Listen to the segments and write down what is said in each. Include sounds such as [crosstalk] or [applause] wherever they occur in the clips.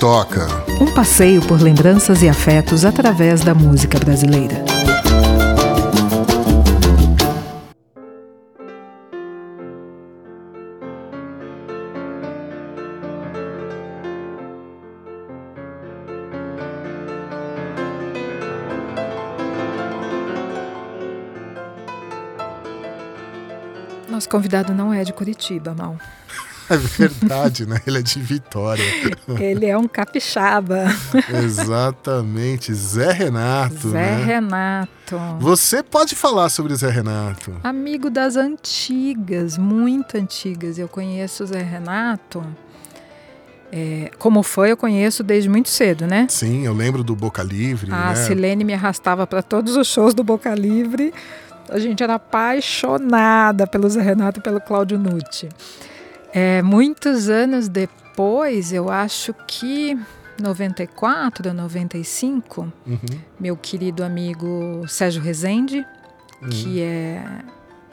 toca. Um passeio por lembranças e afetos através da música brasileira. Nosso convidado não é de Curitiba, Mal. É verdade, né? Ele é de Vitória. Ele é um capixaba. Exatamente, Zé Renato. Zé né? Renato. Você pode falar sobre Zé Renato? Amigo das antigas, muito antigas. Eu conheço o Zé Renato. É, como foi, eu conheço desde muito cedo, né? Sim, eu lembro do Boca Livre. A né? Silene me arrastava para todos os shows do Boca Livre. A gente era apaixonada pelo Zé Renato e pelo Cláudio Nucci. É, muitos anos depois, eu acho que 94, 95, Uhum, meu querido amigo Sérgio Rezende, uhum. que é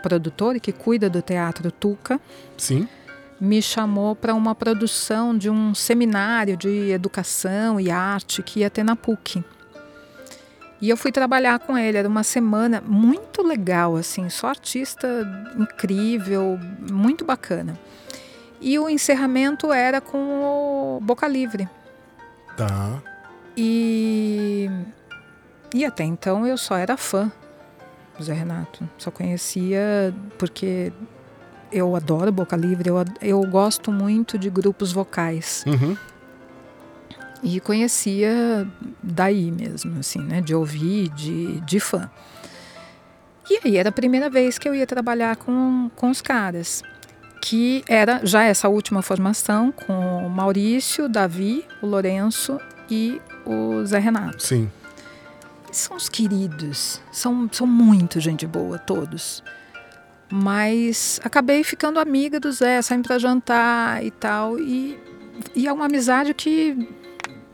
produtor e que cuida do Teatro Tuca, Sim. me chamou para uma produção de um seminário de educação e arte que ia ter na PUC. E eu fui trabalhar com ele, era uma semana muito legal, assim, só artista incrível, muito bacana. E o encerramento era com o Boca Livre. Tá. E, e até então eu só era fã do Zé Renato. Só conhecia porque eu adoro Boca Livre, eu, eu gosto muito de grupos vocais. Uhum. E conhecia daí mesmo, assim, né? De ouvir, de, de fã. E aí era a primeira vez que eu ia trabalhar com, com os caras. Que era já essa última formação com o Maurício, o Davi, o Lourenço e o Zé Renato. Sim. São os queridos, são, são muito gente boa, todos. Mas acabei ficando amiga do Zé, saindo para jantar e tal. E, e é uma amizade que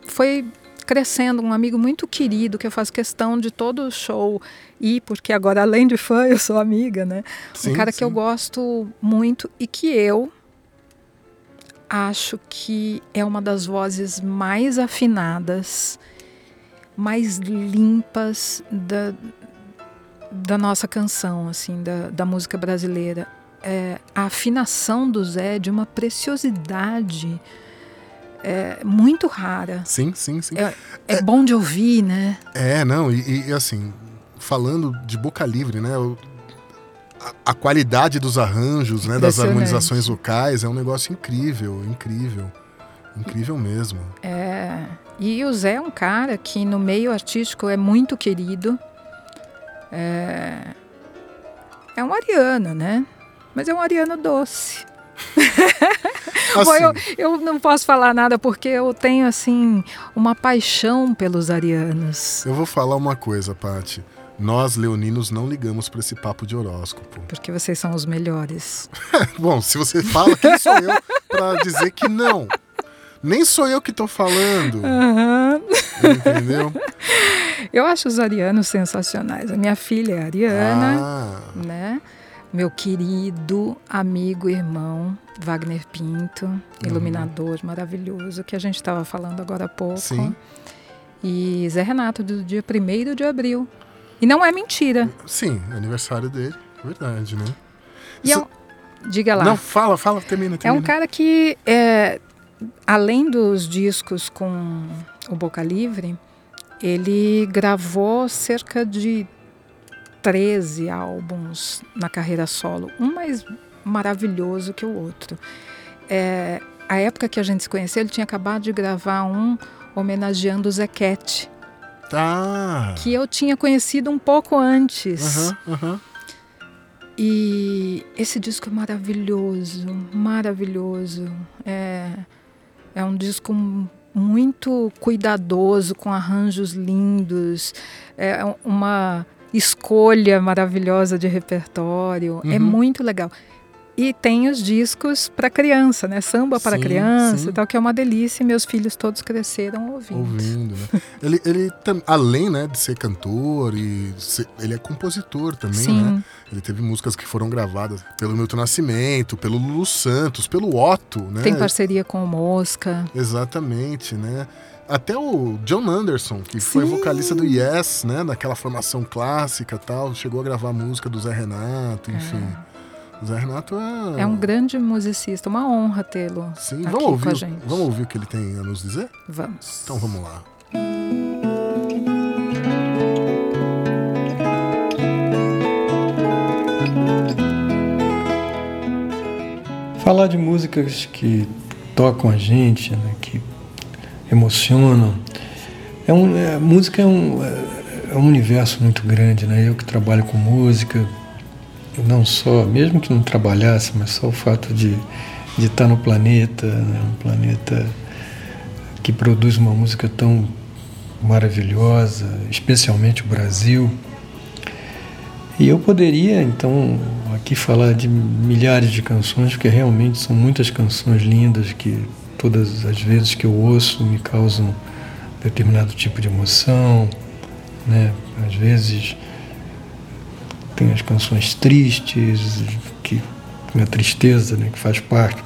foi crescendo, um amigo muito querido, que eu faço questão de todo show ir, porque agora, além de fã, [laughs] eu sou amiga, né? Sim, um cara que eu sim. gosto muito e que eu acho que é uma das vozes mais afinadas, mais limpas da, da nossa canção, assim, da, da música brasileira. É, a afinação do Zé é de uma preciosidade é, muito rara. Sim, sim, sim. É, é bom de ouvir, né? É, não, e, e, assim, falando de boca livre, né? o- a, a qualidade dos arranjos, né? Das harmonizações vocais é um negócio incrível, incrível. Incrível mesmo. É, e o Zé é um cara que no meio artístico é muito querido. É, é um ariano, né? Mas é um ariano doce. Bom, [laughs] Assim, eu, eu não posso falar nada porque eu tenho, assim, uma paixão pelos arianos. eu vou falar uma coisa, Paty. Nós, leoninos, não ligamos para esse papo de horóscopo. Porque vocês são os melhores. [laughs] Bom, se você fala, quem sou eu para dizer que não? Nem sou eu que tô falando, Aham. entendeu? Eu acho os arianos sensacionais. A minha filha é ariana. Ah, né? Meu querido amigo irmão Wagner Pinto, iluminador maravilhoso, que a gente estava falando agora há pouco. Sim. E Zé Renato, do dia 1 de abril. E não é mentira. sim, aniversário dele, verdade, né? E é Isso- um- Diga lá. Não, fala, fala, termina, é termina. um cara que, é, além dos discos com o Boca Livre, ele gravou cerca de 13 álbuns na carreira solo, um mais maravilhoso que o outro. É, a época que a gente se conheceu, ele tinha acabado de gravar um homenageando o Zequete, Tá. que eu tinha conhecido um pouco antes. Aham, aham. E esse disco é maravilhoso, maravilhoso. É, é um disco muito cuidadoso, com arranjos lindos, é uma escolha maravilhosa de repertório. É Uhum. muito legal. E tem os discos para criança, né? Samba para Sim, criança sim. e tal, que é uma delícia. e Meus filhos todos cresceram ouvindo. Ouvindo, né? ele, ele além né, de ser cantor, e ser- ele é compositor também, Sim. né? Ele teve músicas que foram gravadas pelo Milton Nascimento, pelo Lulu Santos, pelo Otto, né? Tem parceria com o Mosca. Exatamente, né? Até o John Anderson, que foi Sim. vocalista do Yes, né? Daquela formação clássica e tal, chegou a gravar música do Zé Renato, enfim. O Zé Renato é... É um grande musicista, uma honra tê-lo Sim, aqui vamos com a ouvir, gente. vamos ouvir o que ele tem a nos dizer? Vamos. Então vamos lá. Falar de músicas que tocam a gente, né, que emocionam. É um, é, música é um, é, é um universo muito grande, né? Eu que trabalho com música, não só, mesmo que não trabalhasse, mas só o fato de, de estar no planeta, né? um planeta que produz uma música tão maravilhosa, especialmente o Brasil. E eu poderia, então, aqui falar de milhares de canções, porque realmente são muitas canções lindas que todas as vezes que eu ouço me causam determinado tipo de emoção, né? Às vezes tem as canções tristes, que a tristeza, né, que faz parte,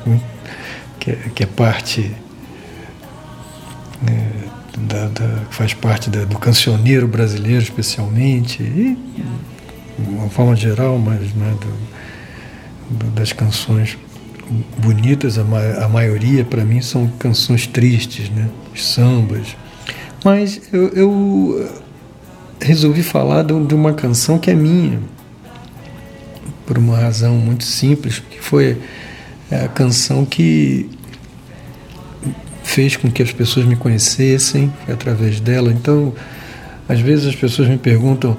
que é, que é parte né, da, da- faz parte da- do cancioneiro brasileiro, especialmente, e de uma forma geral, mas né, do- das canções bonitas, a, ma- a maioria para mim são canções tristes, né, os sambas. Mas eu, eu resolvi falar de, de uma canção que é minha, por uma razão muito simples, que foi a canção que fez com que as pessoas me conhecessem, através dela. Então, às vezes as pessoas me perguntam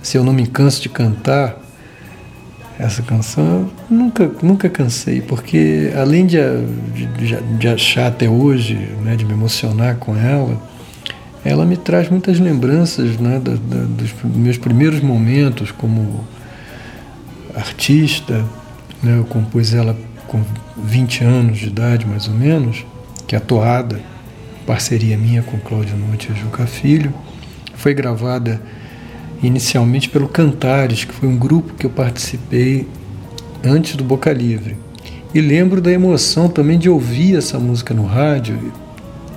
se eu não me canso de cantar essa canção. Eu nunca, nunca cansei, porque além de, de, de achar até hoje, né, de me emocionar com ela, ela me traz muitas lembranças né, da, da, dos meus primeiros momentos como artista. Né, eu compus ela com 20 anos de idade, mais ou menos, que é a Toada, parceria minha com Cláudio Nutti e Juca Filho. Foi gravada inicialmente pelo Cantares, que foi um grupo que eu participei antes do Boca Livre. E lembro da emoção também de ouvir essa música no rádio,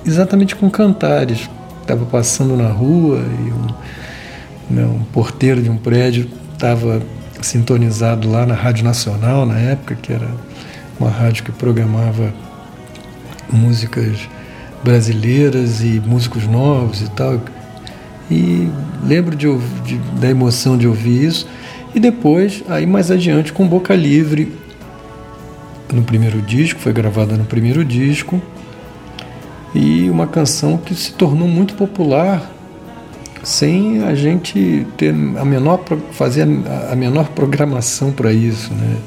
exatamente com Cantares. Estava passando na rua e um, né, um porteiro de um prédio estava sintonizado lá na Rádio Nacional, na época, que era uma rádio que programava músicas brasileiras e músicos novos e tal. E lembro de, de, da emoção de ouvir isso. E depois, aí mais adiante, com Boca Livre, no primeiro disco, foi gravada no primeiro disco. E uma canção que se tornou muito popular sem a gente ter a menor fazer a menor programação para isso, né?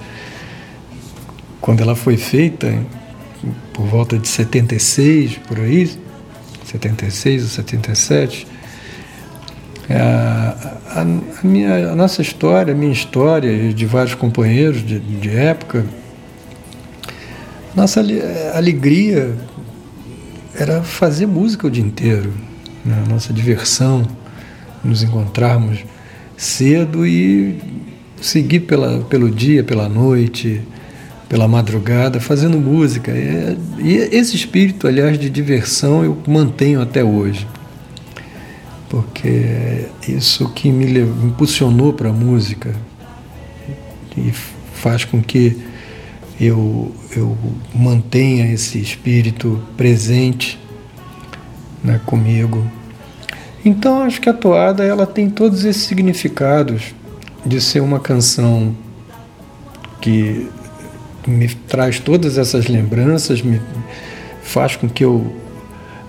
Quando ela foi feita por volta de 76 por aí, 76 ou 77, a, a, a, minha, a nossa história, a minha história de vários companheiros de, de época, nossa alegria era fazer música o dia inteiro, né? nossa diversão, nos encontrarmos cedo e seguir pela, pelo dia, pela noite, pela madrugada, fazendo música. E, e esse espírito, aliás, de diversão eu mantenho até hoje porque isso que me, me impulsionou para a música e faz com que eu, eu mantenha esse espírito presente né, comigo. Então acho que a toada ela tem todos esses significados de ser uma canção que me traz todas essas lembranças, me faz com que eu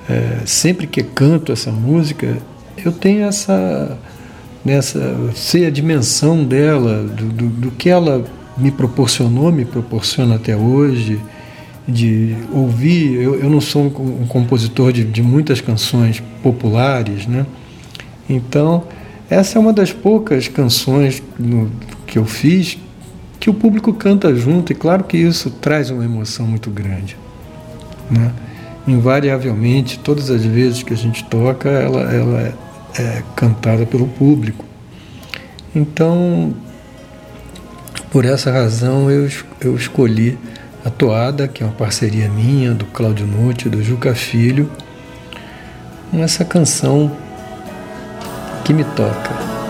é, sempre que canto essa música eu tenho essa nessa sei a dimensão dela do, do, do, que ela me proporcionou me proporciona até hoje de ouvir eu, eu não sou um, compositor de, de, muitas canções populares né então essa é uma das poucas canções no, que eu fiz que o público canta junto, e claro que isso traz uma emoção muito grande. Né? Invariavelmente, todas as vezes que a gente toca, ela, ela é, é cantada pelo público. Então, por essa razão, eu, eu escolhi a toada, que é uma parceria minha, do Cláudio Nutti, do Juca Filho, essa canção que me toca.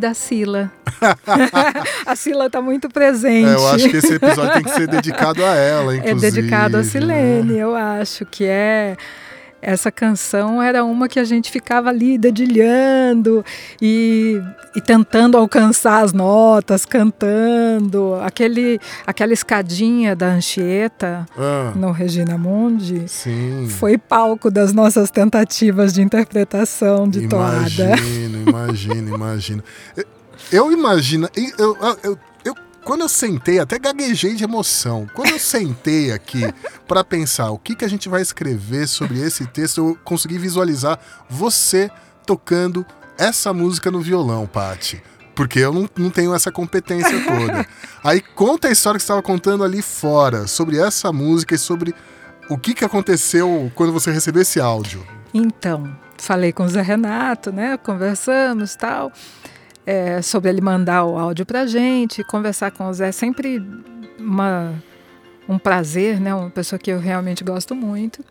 Da Sila. [laughs] a Sila está muito presente. É, eu acho que esse episódio tem que ser dedicado a ela, inclusive. É dedicado a Silene, né? eu acho que é essa canção era uma que a gente ficava ali dedilhando e, e tentando alcançar as notas, cantando. Aquele, aquela escadinha da Anchieta ah, no Regina Mundi sim. foi palco das nossas tentativas de interpretação de imagino, toada. Imagino, [laughs] imagino, imagino. Eu imagino, eu, eu quando eu sentei, até gaguejei de emoção. Quando eu sentei aqui [laughs] para pensar o que, que a gente vai escrever sobre esse texto, eu consegui visualizar você tocando essa música no violão, Pati. Porque eu não, não tenho essa competência toda. [laughs] Aí conta a história que você estava contando ali fora, sobre essa música e sobre o que, que aconteceu quando você recebeu esse áudio. Então, falei com o Zé Renato, né? Conversamos tal é, sobre ele mandar o áudio para gente, conversar com o Zé, sempre uma, um prazer, né? Uma pessoa que eu realmente gosto muito.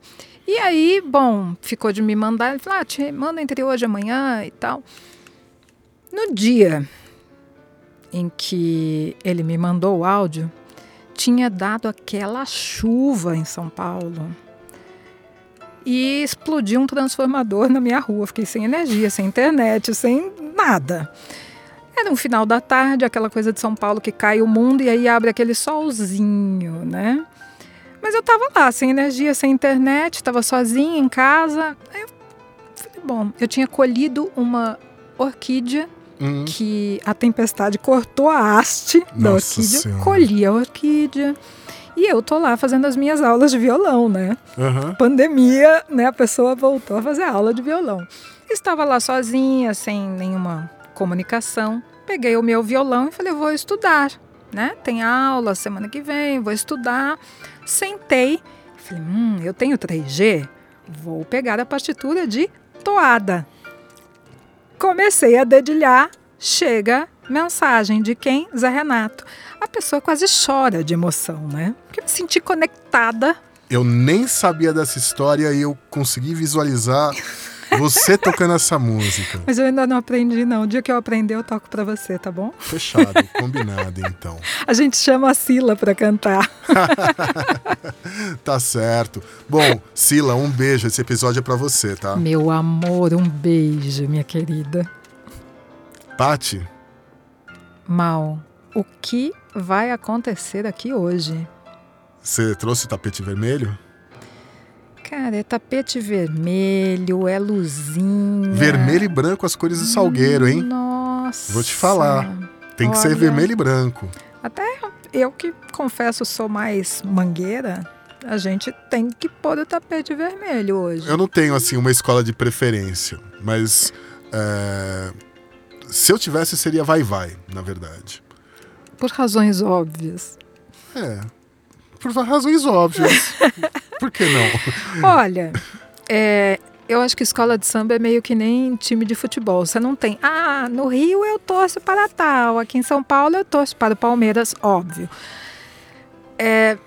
E aí, bom, ficou de me mandar, ele falou, ah, te manda entre hoje e amanhã e tal. No dia em que ele me mandou o áudio, tinha dado aquela chuva em São Paulo. E explodiu um transformador na minha rua. Fiquei sem energia, sem internet, sem nada. Era um final da tarde, aquela coisa de São Paulo que cai o mundo e aí abre aquele solzinho, né? Mas eu tava lá, sem energia, sem internet, tava sozinha em casa. Aí eu falei, bom, eu tinha colhido uma orquídea uhum. que a tempestade cortou a haste Nossa da orquídea, senhora. colhi a orquídea. E eu tô lá fazendo as minhas aulas de violão, né? Uhum. Pandemia, né? A pessoa voltou a fazer aula de violão. Estava lá sozinha, sem nenhuma comunicação. Peguei o meu violão e falei, vou estudar, né? Tem aula semana que vem, vou estudar. Sentei, falei, hum, eu tenho 3G, vou pegar a partitura de toada. Comecei a dedilhar, chega mensagem de quem? Zé Renato. A pessoa quase chora de emoção, né? Porque eu me senti conectada. Eu nem sabia dessa história e eu consegui visualizar você tocando essa música. Mas eu ainda não aprendi, não. O dia que eu aprender, eu toco para você, tá bom? Fechado, combinado, então. [laughs] A gente chama a Sila para cantar. [laughs] tá certo. Bom, Sila, um beijo. Esse episódio é para você, tá? Meu amor, um beijo, minha querida. Pati. Mal, o que vai acontecer aqui hoje? Você trouxe o tapete vermelho? Cara, é tapete vermelho, é luzinha. Vermelho e branco as cores do salgueiro, hein? Nossa. Vou te falar. Tem que Olha, ser vermelho e branco. Até eu que confesso sou mais mangueira, a gente tem que pôr o tapete vermelho hoje. Eu não tenho, assim, uma escola de preferência, mas. É... Se eu tivesse, seria vai-vai, na verdade. Por razões óbvias. É. Por razões óbvias. [laughs] Por que não? Olha, é, eu acho que escola de samba é meio que nem time de futebol. Você não tem, ah, no Rio eu torço para tal, aqui em São Paulo eu torço para o Palmeiras, óbvio. É,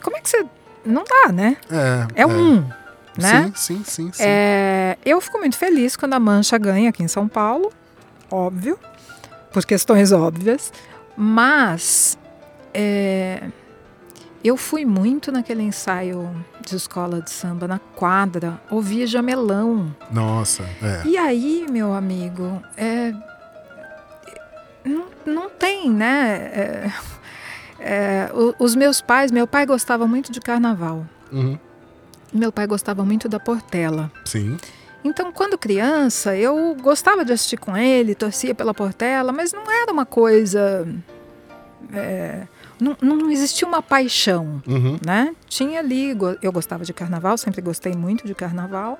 como é que você. Não dá, né? É. É, é. um. Né? Sim, sim, sim. sim. É, eu fico muito feliz quando a Mancha ganha aqui em São Paulo, óbvio, por questões óbvias, mas é, eu fui muito naquele ensaio de escola de samba, na quadra, ouvia jamelão. Nossa, é. E aí, meu amigo, é, não, não tem, né? É, é, os meus pais, meu pai gostava muito de carnaval. Uhum. Meu pai gostava muito da Portela. Sim. Então, quando criança, eu gostava de assistir com ele, torcia pela Portela, mas não era uma coisa. É, não, não existia uma paixão, Uhum. né? Tinha ali, eu gostava de carnaval, sempre gostei muito de carnaval.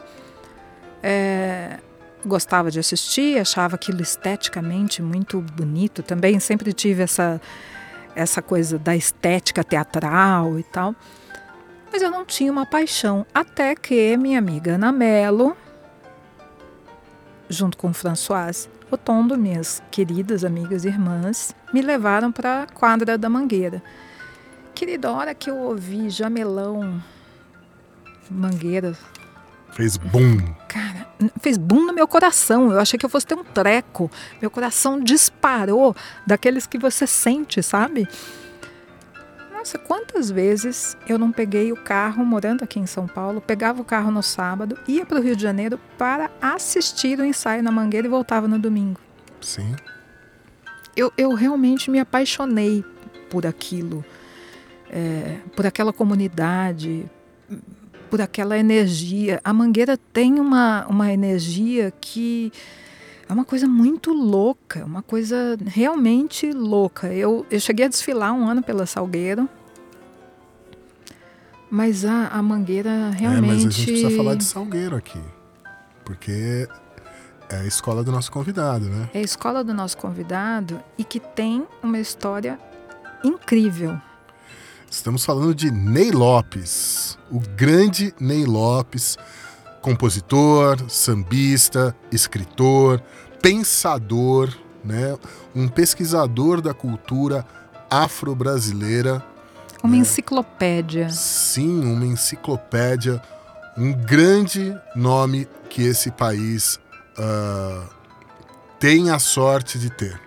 É, gostava de assistir, achava aquilo esteticamente muito bonito também. Sempre tive essa, essa coisa da estética teatral e tal. Mas eu não tinha uma paixão. Até que minha amiga Ana Mello, junto com o François Otondo, minhas queridas amigas e irmãs, me levaram para a quadra da Mangueira. Querida, a hora que eu ouvi Jamelão, Mangueira, Fez boom. Cara, fez boom no meu coração. Eu achei que eu fosse ter um treco. Meu coração disparou daqueles que você sente, sabe? Nossa, quantas vezes eu não peguei o carro, morando aqui em São Paulo, pegava o carro no sábado, ia para o Rio de Janeiro para assistir o ensaio na Mangueira e voltava no domingo. Sim. Eu, eu realmente me apaixonei por aquilo, é, por aquela comunidade, por aquela energia. A Mangueira tem uma, uma energia que é uma coisa muito louca, uma coisa realmente louca. Eu, eu cheguei a desfilar um ano pela Salgueiro, mas a, a Mangueira realmente. É, mas a gente precisa falar de Salgueiro aqui. Porque é a escola do nosso convidado, né? É a escola do nosso convidado e que tem uma história incrível. Estamos falando de Ney Lopes, o grande Ney Lopes, compositor, sambista, escritor, pensador, né? um pesquisador da cultura afro-brasileira. Uma É. enciclopédia. Sim, uma enciclopédia, um grande nome que esse país ah, tem a sorte de ter.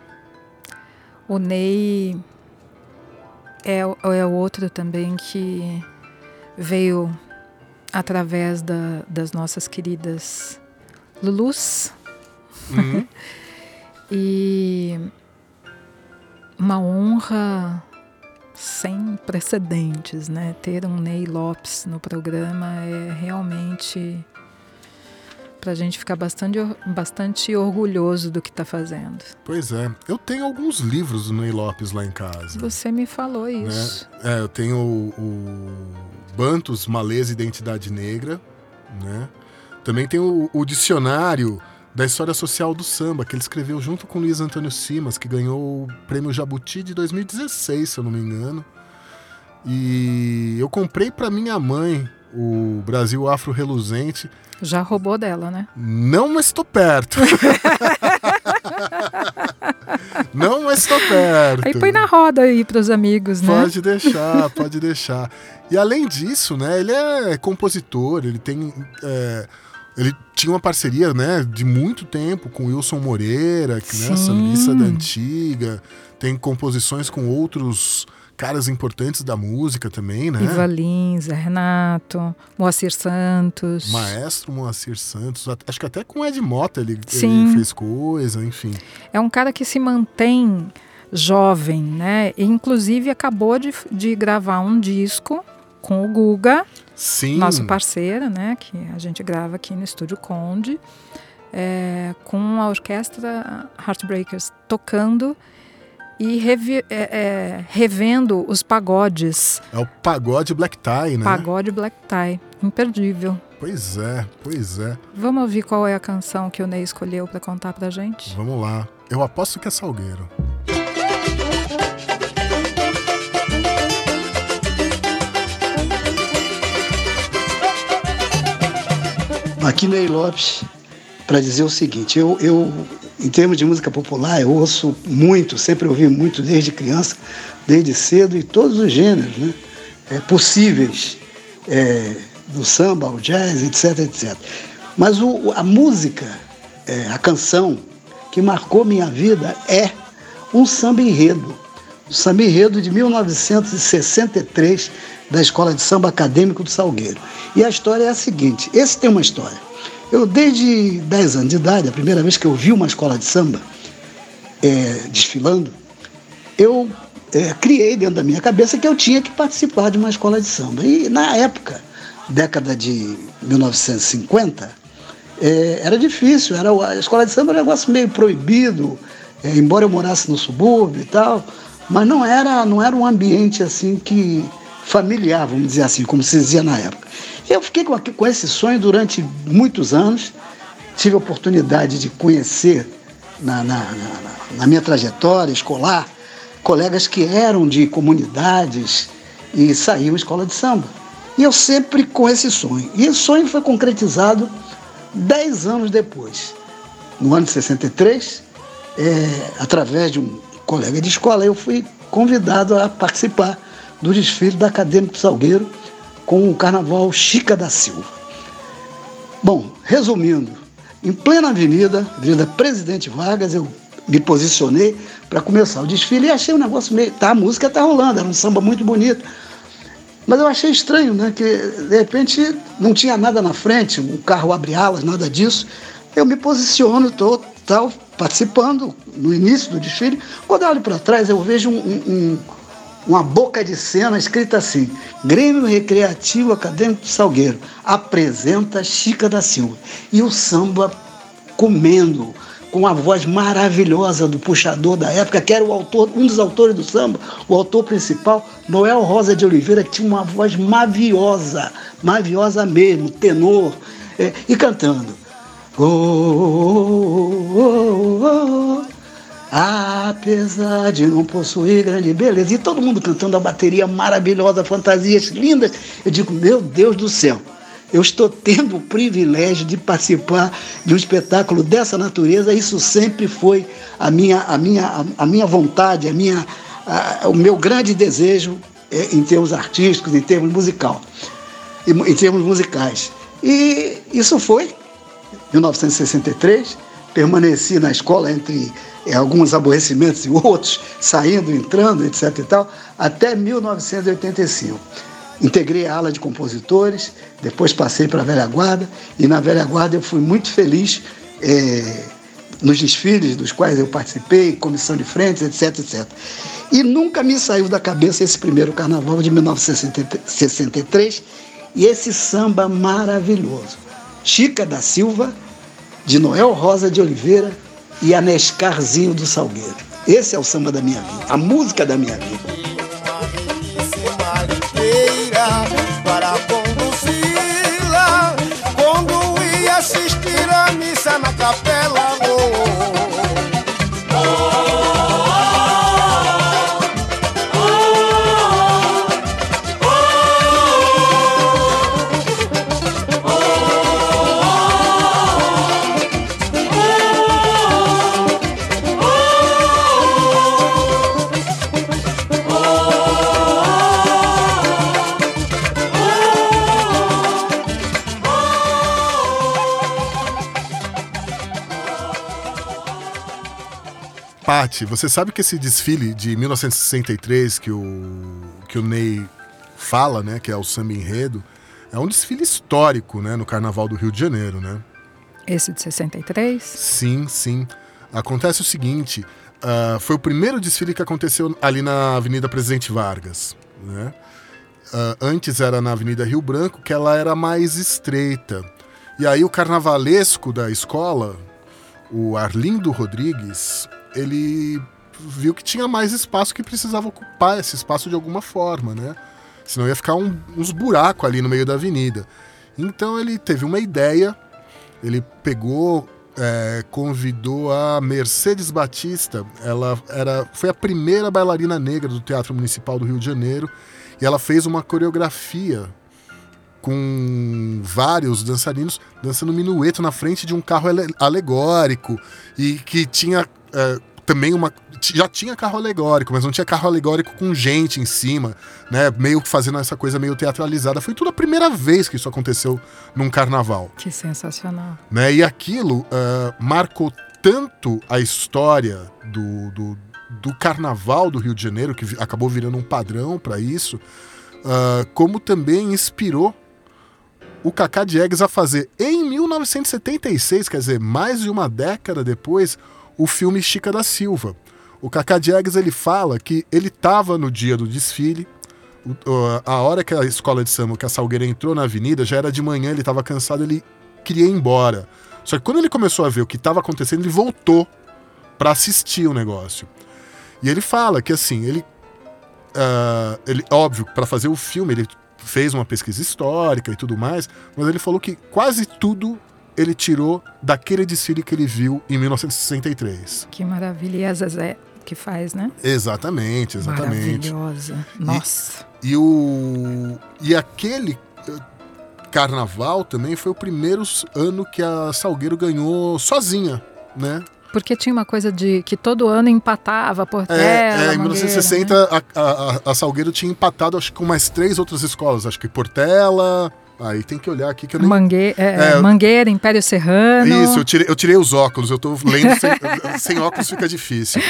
O Ney é, é outro também que veio através da- das nossas queridas Lulus. Uhum. [laughs] E uma honra sem precedentes, né? Ter um Ney Lopes no programa é realmente para a gente ficar bastante, bastante orgulhoso do que está fazendo. Pois é, eu tenho alguns livros do Ney Lopes lá em casa. Você me falou isso. É, eu tenho o, o Bantus, Maleza e Identidade Negra, né? Também tem o, o dicionário da história social do samba, que ele escreveu junto com Luiz Antônio Simas, que ganhou o prêmio Jabuti de 2016, se eu não me engano. E eu comprei para minha mãe o Brasil Afro Reluzente. Já roubou dela, né? Não mas estou perto. [laughs] não mas estou perto. Aí põe na roda aí pros amigos, né? Pode deixar, pode deixar. E além disso, né, ele é compositor, ele tem. é, ele tinha uma parceria, né, de muito tempo com Wilson Moreira, que né, sambista da antiga, tem composições com outros caras importantes da música também, né? Iva Lins, Renato, Moacir Santos. Maestro Moacir Santos, acho que até com Ed Mota ele, ele fez coisa, enfim. É um cara que se mantém jovem, né? E, inclusive acabou de, de gravar um disco com o Guga, Sim. nosso parceiro, né? Que a gente grava aqui no Estúdio Conde, é, com a orquestra Heartbreakers tocando e revi- é, é, revendo os pagodes. É o pagode Black Tie, né? Pagode Black Tie, imperdível. Pois é, pois é. Vamos ouvir qual é a canção que o Ney escolheu para contar pra gente? Vamos lá. Eu aposto que é Salgueiro. Aqui Ney Lopes, para dizer o seguinte, eu, eu, em termos de música popular, eu ouço muito, sempre ouvi muito desde criança, desde cedo, e todos os gêneros né, é, possíveis, é, do samba ao jazz, etc, etc. Mas o, o- a música, é, a canção que marcou minha vida é um samba enredo, do samba enredo de 1963 da Escola de Samba Acadêmico do Salgueiro. E a história é a seguinte: esse tem uma história. Eu, desde 10 anos de idade, a primeira vez que eu vi uma escola de samba é, desfilando, eu é, criei dentro da minha cabeça que eu tinha que participar de uma escola de samba. E na época, década de 1950, é, era difícil, era, a escola de samba era um negócio meio proibido, é, embora eu morasse no subúrbio e tal, mas não era, não era um ambiente assim que familiar, vamos dizer assim, como se dizia na época. Eu fiquei com, com esse sonho durante muitos anos, tive a oportunidade de conhecer na, na, na, na minha trajetória escolar colegas que eram de comunidades e saíam escola de samba. E eu sempre com esse sonho. E esse sonho foi concretizado dez anos depois. No ano de 63, é, através de um colega de escola, eu fui convidado a participar do desfile da Acadêmico Salgueiro com o Carnaval Chica da Silva. Bom, resumindo, em plena avenida, Avenida Presidente Vargas, eu me posicionei para começar o desfile e achei o um negócio meio. Tá, a música tá rolando, era um samba muito bonito. Mas eu achei estranho, né? Que de repente não tinha nada na frente, um carro abre alas, nada disso. Eu me posiciono, estou tal, participando no início do desfile. Quando eu olho para trás, eu vejo um, um, uma boca de cena escrita assim: Grêmio Recreativo Acadêmico de Salgueiro apresenta Chica da Silva. E o samba comendo com a voz maravilhosa do puxador da época, que era o autor, um dos autores do samba, o autor principal, Noel Rosa de Oliveira, que tinha uma voz maviosa, maviosa mesmo, tenor, é, e cantando. Oh, oh, oh, oh, apesar de não possuir grande beleza. E todo mundo cantando a bateria maravilhosa, fantasias lindas. Eu digo, meu Deus do céu eu estou tendo o privilégio de participar de um espetáculo dessa natureza. Isso sempre foi a minha, a minha, a minha vontade, a minha, a, o meu grande desejo é, em termos artísticos, em termos musical, em termos musicais. E isso foi 1963. Permaneci na escola entre é, alguns aborrecimentos e [laughs] outros, saindo, entrando, etc. e tal, até 1985. Integrei a ala de compositores, depois passei para a velha guarda, e na velha guarda eu fui muito feliz é, nos desfiles dos quais eu participei, comissão de frentes, etc, etc. E nunca me saiu da cabeça esse primeiro carnaval de 1963 e esse samba maravilhoso. Chica da Silva, de Noel Rosa de Oliveira e Anescarzinho do Salgueiro. Esse é o samba da minha vida, a música da minha vida. para assistir a missa na capela. Pati, você sabe que esse desfile de 1963 que o, que o Ney fala, né, que é o samba enredo, é um desfile histórico, né, no Carnaval do Rio de Janeiro, né? Esse de 63? Sim, sim. Acontece o seguinte, uh, foi o primeiro desfile que aconteceu ali na Avenida Presidente Vargas, né? Uh, antes era na Avenida Rio Branco, que ela era mais estreita. E aí o carnavalesco da escola, o Arlindo Rodrigues, ele viu que tinha mais espaço que precisava ocupar esse espaço de alguma forma, né? Senão ia ficar um, uns buracos ali no meio da avenida. Então ele teve uma ideia, ele pegou, é, convidou a Mercedes Batista, ela era, foi a primeira bailarina negra do Teatro Municipal do Rio de Janeiro, e ela fez uma coreografia com vários dançarinos dançando minueto na frente de um carro alegórico e que tinha é, também uma. Já tinha carro alegórico, mas não tinha carro alegórico com gente em cima, né? Meio que fazendo essa coisa meio teatralizada. Foi tudo a primeira vez que isso aconteceu num carnaval. Que sensacional. Né? E aquilo uh, marcou tanto a história do, do, do carnaval do Rio de Janeiro, que acabou virando um padrão para isso, ah, como também inspirou o Cacá Diegues a fazer em 1976, quer dizer, mais de uma década depois, o filme Chica da Silva. O Cacá Diegues ele fala que ele estava no dia do desfile, a hora que a escola de samba, que a Salgueira entrou na avenida, já era de manhã, ele estava cansado, ele queria ir embora. Só que quando ele começou a ver o que estava acontecendo, ele voltou para assistir o negócio. E ele fala que assim, ele, ah, ele óbvio, para fazer o filme, ele fez uma pesquisa histórica e tudo mais, mas ele falou que quase tudo ele tirou daquele desfile que ele viu em 1963. Que maravilha. E a Zezé que faz, né? Exatamente, exatamente. Maravilhosa. Nossa. E o e aquele eh, carnaval também foi o primeiro ano que a Salgueiro ganhou sozinha, né? Porque tinha uma coisa de que todo ano empatava Portela, É, é, em Mangueira, 1960 né? a, a, a Salgueiro tinha empatado acho que com mais três outras escolas, acho que Portela, aí tem que olhar aqui que eu nem Mangue- é, É, Mangueira, Império Serrano. Isso, eu tirei, eu tirei os óculos, eu tô lendo sem, [laughs] sem óculos fica difícil.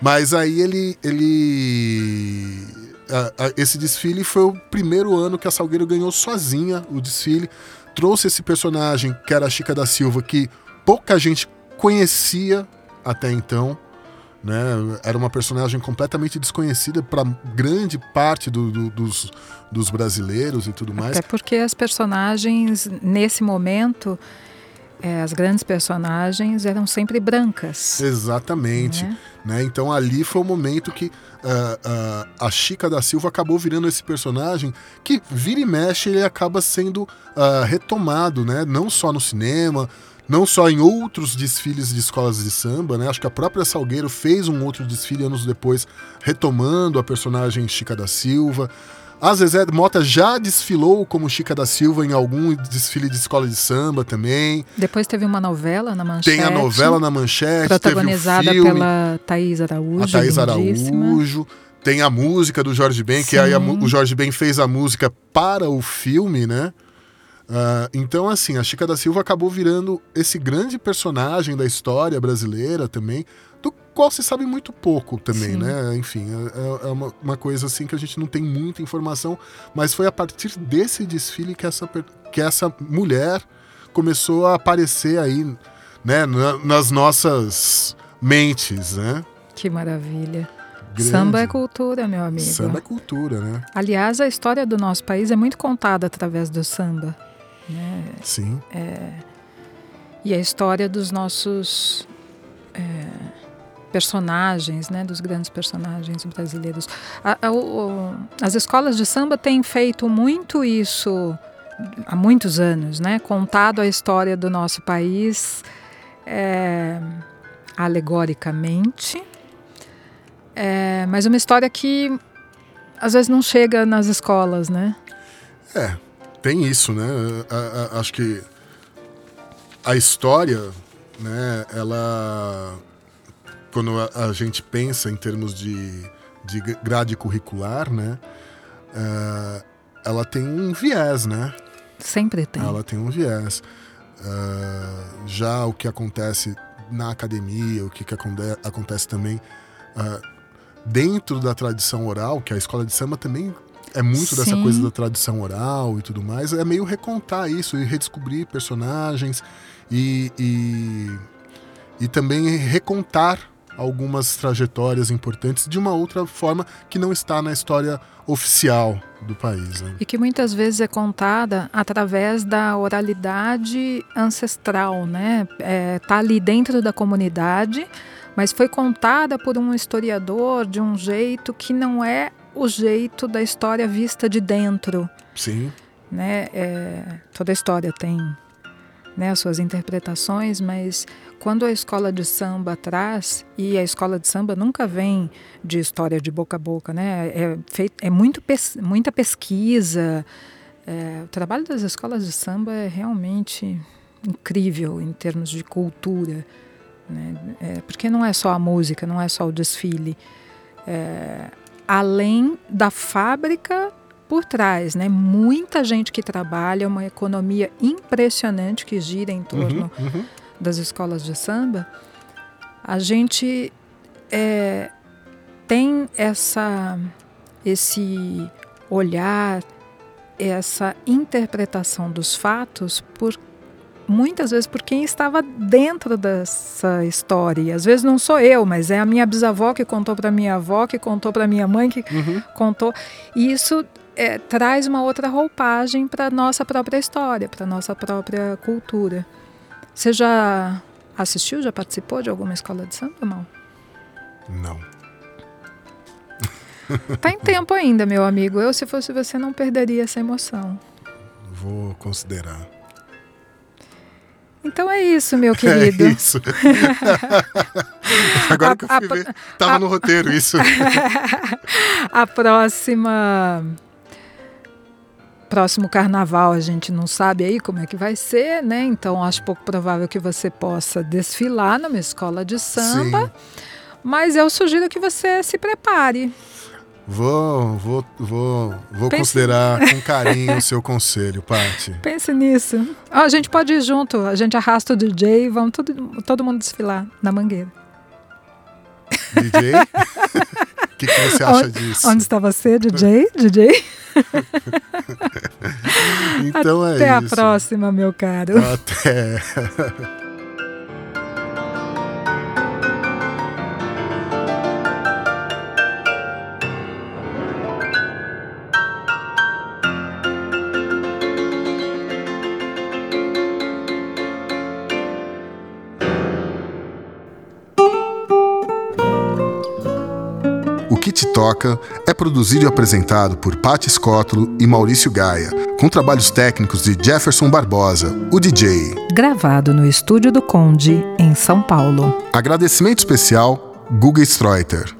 Mas aí ele. ele a- a- esse desfile foi o primeiro ano que a Salgueiro ganhou sozinha o desfile. Trouxe esse personagem, que era a Chica da Silva, que pouca gente conhecia até então. Né? Era uma personagem completamente desconhecida para grande parte do- do- dos, dos brasileiros e tudo mais. Até porque as personagens, nesse momento, é, as grandes personagens eram sempre brancas. Exatamente. né? né? Então ali foi o momento que ah, ah, a Chica da Silva acabou virando esse personagem que vira e mexe ele acaba sendo ah, retomado, né? Não só no cinema, não só em outros desfiles de escolas de samba, né? Acho que a própria Salgueiro fez um outro desfile anos depois, retomando a personagem Chica da Silva. A Zezé Mota já desfilou como Chica da Silva em algum desfile de escola de samba também. Depois teve uma novela na Manchete. Tem a novela na manchete, protagonizada filme, pela Thaís Araújo. a Thaís lindíssima. Araújo. Tem a música do Jorge Ben, que aí a Sim. o Jorge Ben fez a música para o filme, né? Ah, então, assim, a Chica da Silva acabou virando esse grande personagem da história brasileira também, do qual se sabe muito pouco também, Sim. né? Enfim, é, é uma, uma coisa assim que a gente não tem muita informação, mas foi a partir desse desfile que essa, que essa mulher começou a aparecer aí, né, na- nas nossas mentes, né? Que maravilha. Grande. Samba é cultura, meu amigo. Samba é cultura, né? Aliás, a história do nosso país é muito contada através do samba. Né? Sim. E a história dos nossos é, personagens, né? dos grandes personagens brasileiros. A- a- o- as escolas de samba têm feito muito isso há muitos anos, né? contado a história do nosso país é, alegoricamente. É, mas uma história que às vezes não chega nas escolas, né? É, tem isso, né? A- a- acho que a história, né, ela. Quando a, a gente pensa em termos de, de grade curricular, né? é, ela tem um viés, né? Sempre tem. Ela tem um viés. Ah, já o que acontece na academia, o que, que aconte- acontece também ah, dentro da tradição oral, que a escola de samba também é muito dessa Sim. coisa da tradição oral e tudo mais, é meio recontar isso e redescobrir personagens e, e, e também recontar algumas trajetórias importantes de uma outra forma que não está na história oficial do país. Né? E que muitas vezes é contada através da oralidade ancestral, né? É, tá ali dentro da comunidade, mas foi contada por um historiador de um jeito que não é o jeito da história vista de dentro, Sim. né? É, toda história tem né, as suas interpretações, mas quando a escola de samba traz, e a escola de samba nunca vem de história de boca a boca, né? É, feito, é muito pes- muita pesquisa. É, o trabalho das escolas de samba é realmente incrível em termos de cultura, né? É, porque não é só a música, não é só o desfile. É, além da fábrica por trás, né? Muita gente que trabalha, uma economia impressionante que gira em torno Uhum, uhum. das escolas de samba. A gente é, tem essa esse olhar, essa interpretação dos fatos por muitas vezes por quem estava dentro dessa história. E às vezes não sou eu, mas é a minha bisavó que contou para minha avó, que contou para minha mãe, que Uhum. contou. E isso é, traz uma outra roupagem para nossa própria história, para nossa própria cultura. Você já assistiu, já participou de alguma escola de samba, mal? Não. Tá em tempo ainda, meu amigo. Eu, se fosse você, não perderia essa emoção. Vou considerar. Então é isso, meu [laughs] É querido. isso. [laughs] Agora A- que eu a- fui ver, [laughs] tava a- no roteiro isso. A próxima. Próximo carnaval a gente não sabe aí como é que vai ser, né? Então acho pouco provável que você possa desfilar numa escola de samba. Sim. Mas eu sugiro que você se prepare. Vou, vou, vou, vou Pense- considerar com carinho o seu conselho, Paty. [laughs] Pense nisso. Ó, a gente pode ir junto, a gente arrasta o DJ e vamos todo, todo mundo desfilar na mangueira. DJ? O [laughs] que, que você acha disso? Onde está você, DJ? [laughs] DJ? Então é Até a isso. próxima, meu caro. Até. Toca é produzido e apresentado por Paty Scótolo e Maurício Gaia, com trabalhos técnicos de Jefferson Barbosa, o DJ. Gravado no estúdio do Conde, em São Paulo. Agradecimento especial, Guga Streuter.